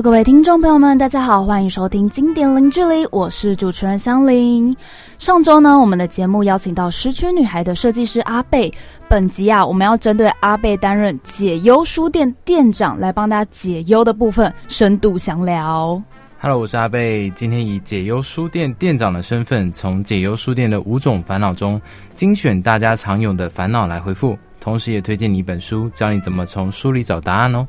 各位听众朋友们，大家好，欢迎收听《经典零距离》，我是主持人香菱。上周呢，我们的节目邀请到失去女孩的设计师阿贝。本集啊，我们要针对阿贝担任解忧书店店长来帮大家解忧的部分深度详聊。Hello，我是阿贝，今天以解忧书店店长的身份，从解忧书店的五种烦恼中精选大家常有的烦恼来回复，同时也推荐你一本书，教你怎么从书里找答案哦。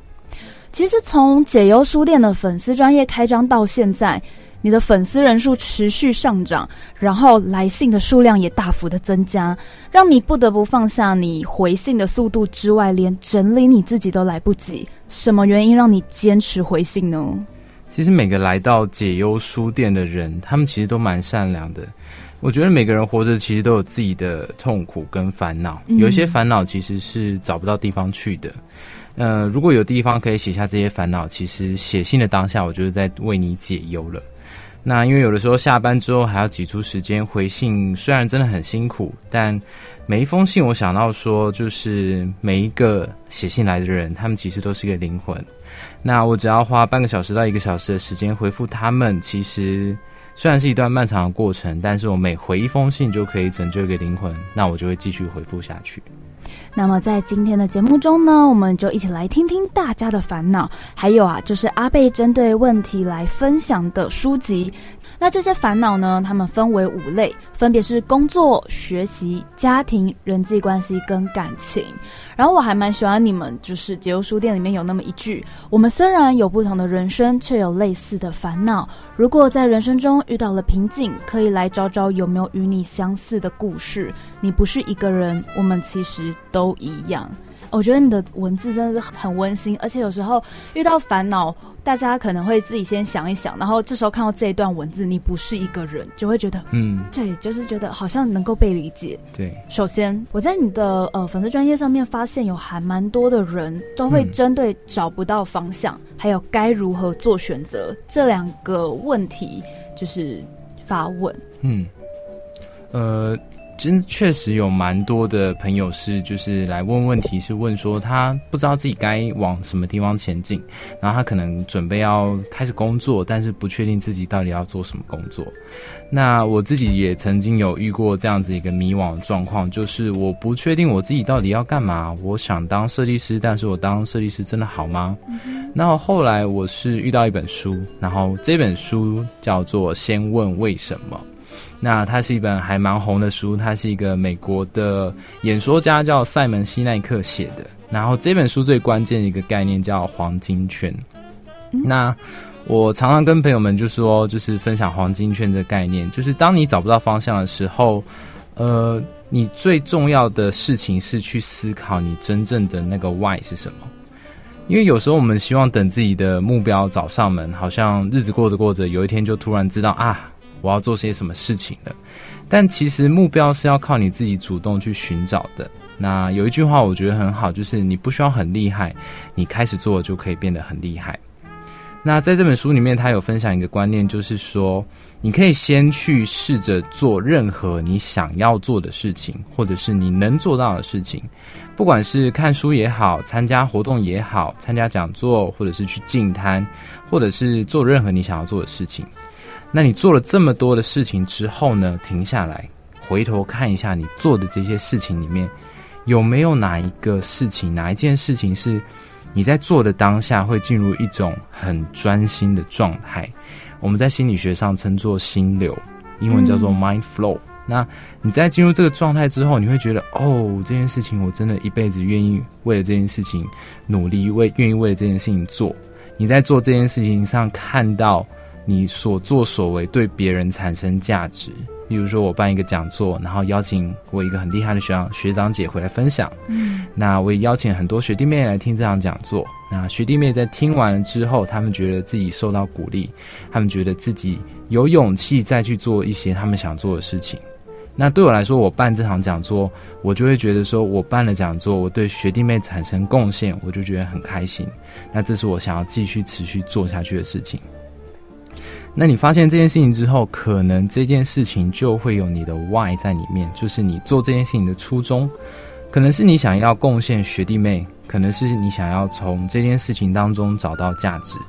其实从解忧书店的粉丝专业开张到现在，你的粉丝人数持续上涨，然后来信的数量也大幅的增加，让你不得不放下你回信的速度之外，连整理你自己都来不及。什么原因让你坚持回信呢？其实每个来到解忧书店的人，他们其实都蛮善良的。我觉得每个人活着其实都有自己的痛苦跟烦恼，有一些烦恼其实是找不到地方去的。呃，如果有地方可以写下这些烦恼，其实写信的当下，我就是在为你解忧了。那因为有的时候下班之后还要挤出时间回信，虽然真的很辛苦，但每一封信我想到说，就是每一个写信来的人，他们其实都是一个灵魂。那我只要花半个小时到一个小时的时间回复他们，其实虽然是一段漫长的过程，但是我每回一封信就可以拯救一个灵魂，那我就会继续回复下去。那么在今天的节目中呢，我们就一起来听听大家的烦恼，还有啊，就是阿贝针对问题来分享的书籍。那这些烦恼呢？它们分为五类，分别是工作、学习、家庭、人际关系跟感情。然后我还蛮喜欢你们，就是解忧书店里面有那么一句：我们虽然有不同的人生，却有类似的烦恼。如果在人生中遇到了瓶颈，可以来找找有没有与你相似的故事。你不是一个人，我们其实都一样。我觉得你的文字真的是很温馨，而且有时候遇到烦恼，大家可能会自己先想一想，然后这时候看到这一段文字，你不是一个人，就会觉得，嗯，对，就是觉得好像能够被理解。对，首先我在你的呃粉丝专业上面发现有还蛮多的人都会针对找不到方向，还有该如何做选择这两个问题，就是发问。嗯，呃。真确实有蛮多的朋友是，就是来问问题，是问说他不知道自己该往什么地方前进，然后他可能准备要开始工作，但是不确定自己到底要做什么工作。那我自己也曾经有遇过这样子一个迷惘状况，就是我不确定我自己到底要干嘛。我想当设计师，但是我当设计师真的好吗？那后来我是遇到一本书，然后这本书叫做《先问为什么》。那它是一本还蛮红的书，它是一个美国的演说家叫塞门西奈克写的。然后这本书最关键的一个概念叫黄金圈。那我常常跟朋友们就说，就是分享黄金圈的概念，就是当你找不到方向的时候，呃，你最重要的事情是去思考你真正的那个 why 是什么。因为有时候我们希望等自己的目标找上门，好像日子过着过着，有一天就突然知道啊。我要做些什么事情了？但其实目标是要靠你自己主动去寻找的。那有一句话我觉得很好，就是你不需要很厉害，你开始做就可以变得很厉害。那在这本书里面，他有分享一个观念，就是说你可以先去试着做任何你想要做的事情，或者是你能做到的事情，不管是看书也好，参加活动也好，参加讲座，或者是去进摊，或者是做任何你想要做的事情。那你做了这么多的事情之后呢？停下来，回头看一下你做的这些事情里面，有没有哪一个事情、哪一件事情是你在做的当下会进入一种很专心的状态？我们在心理学上称作心流，英文叫做 mind flow。那你在进入这个状态之后，你会觉得哦，这件事情我真的一辈子愿意为了这件事情努力，为愿意为了这件事情做。你在做这件事情上看到。你所作所为对别人产生价值，比如说我办一个讲座，然后邀请我一个很厉害的学长学长姐回来分享，嗯，那我也邀请很多学弟妹来听这场讲座。那学弟妹在听完了之后，他们觉得自己受到鼓励，他们觉得自己有勇气再去做一些他们想做的事情。那对我来说，我办这场讲座，我就会觉得说我办了讲座，我对学弟妹产生贡献，我就觉得很开心。那这是我想要继续持续做下去的事情。那你发现这件事情之后，可能这件事情就会有你的 why 在里面，就是你做这件事情的初衷，可能是你想要贡献学弟妹，可能是你想要从这件事情当中找到价值。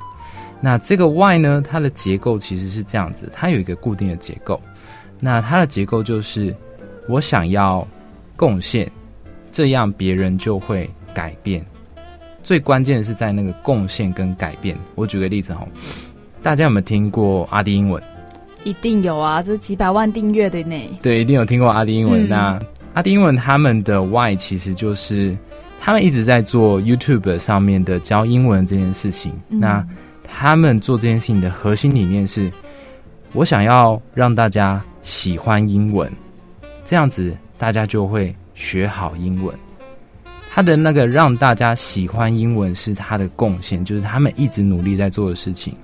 那这个 why 呢？它的结构其实是这样子，它有一个固定的结构。那它的结构就是我想要贡献，这样别人就会改变。最关键的是在那个贡献跟改变。我举个例子哈，大家有没有听过阿迪英文？一定有啊，这几百万订阅的呢。对，一定有听过阿迪英文。那阿迪英文他们的 why 其实就是他们一直在做 YouTube 上面的教英文这件事情。那他们做这件事情的核心理念是，我想要让大家喜欢英文，这样子大家就会学好英文。他的那个让大家喜欢英文是他的贡献，就是他们一直努力在做的事情。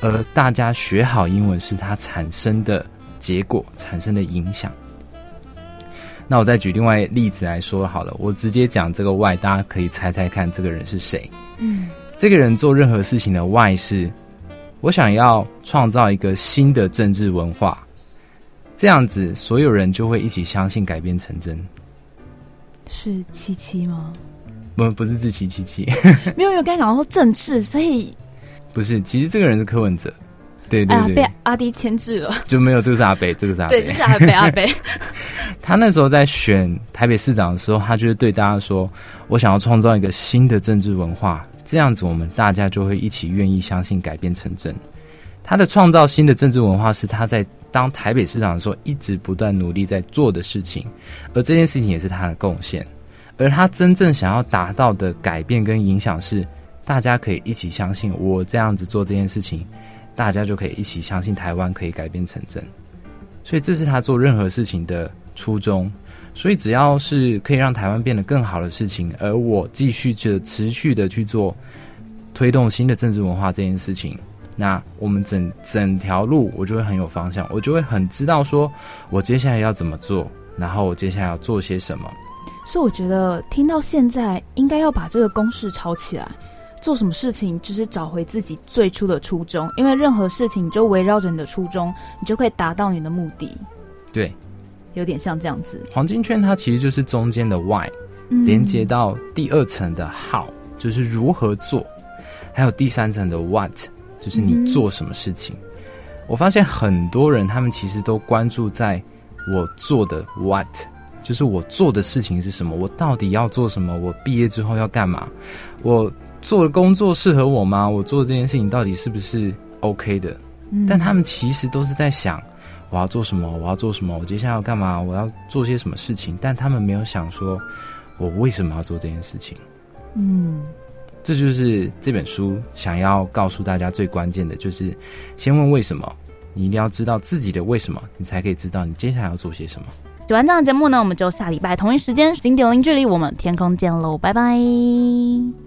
而大家学好英文是它产生的结果，产生的影响。那我再举另外例子来说好了，我直接讲这个 Y，大家可以猜猜看这个人是谁？嗯。这个人做任何事情的外是，我想要创造一个新的政治文化，这样子所有人就会一起相信改变成真。是七七吗？不，不是自欺欺七。没有，没有刚才讲到说政治，所以不是。其实这个人是柯文哲，对对对，被阿迪牵制了，就没有这个是阿北，这个是阿北，对，这是阿北阿北。他那时候在选台北市长的时候，他就是对大家说：“我想要创造一个新的政治文化。”这样子，我们大家就会一起愿意相信改变成真。他的创造新的政治文化是他在当台北市长的时候一直不断努力在做的事情，而这件事情也是他的贡献。而他真正想要达到的改变跟影响是，大家可以一起相信我这样子做这件事情，大家就可以一起相信台湾可以改变成真。所以这是他做任何事情的初衷。所以，只要是可以让台湾变得更好的事情，而我继续着持续的去做推动新的政治文化这件事情，那我们整整条路我就会很有方向，我就会很知道说我接下来要怎么做，然后我接下来要做些什么。所以，我觉得听到现在，应该要把这个公式抄起来，做什么事情就是找回自己最初的初衷，因为任何事情你就围绕着你的初衷，你就可以达到你的目的。对。有点像这样子，黄金圈它其实就是中间的 why，连接到第二层的 how，就是如何做，还有第三层的 what，就是你做什么事情。我发现很多人他们其实都关注在我做的 what，就是我做的事情是什么，我到底要做什么，我毕业之后要干嘛，我做的工作适合我吗？我做这件事情到底是不是 OK 的？但他们其实都是在想。我要做什么？我要做什么？我接下来要干嘛？我要做些什么事情？但他们没有想说，我为什么要做这件事情？嗯，这就是这本书想要告诉大家最关键的，就是先问为什么。你一定要知道自己的为什么，你才可以知道你接下来要做些什么。喜欢这样的节目呢，我们就下礼拜同一时间零点零距离，我们天空见喽，拜拜。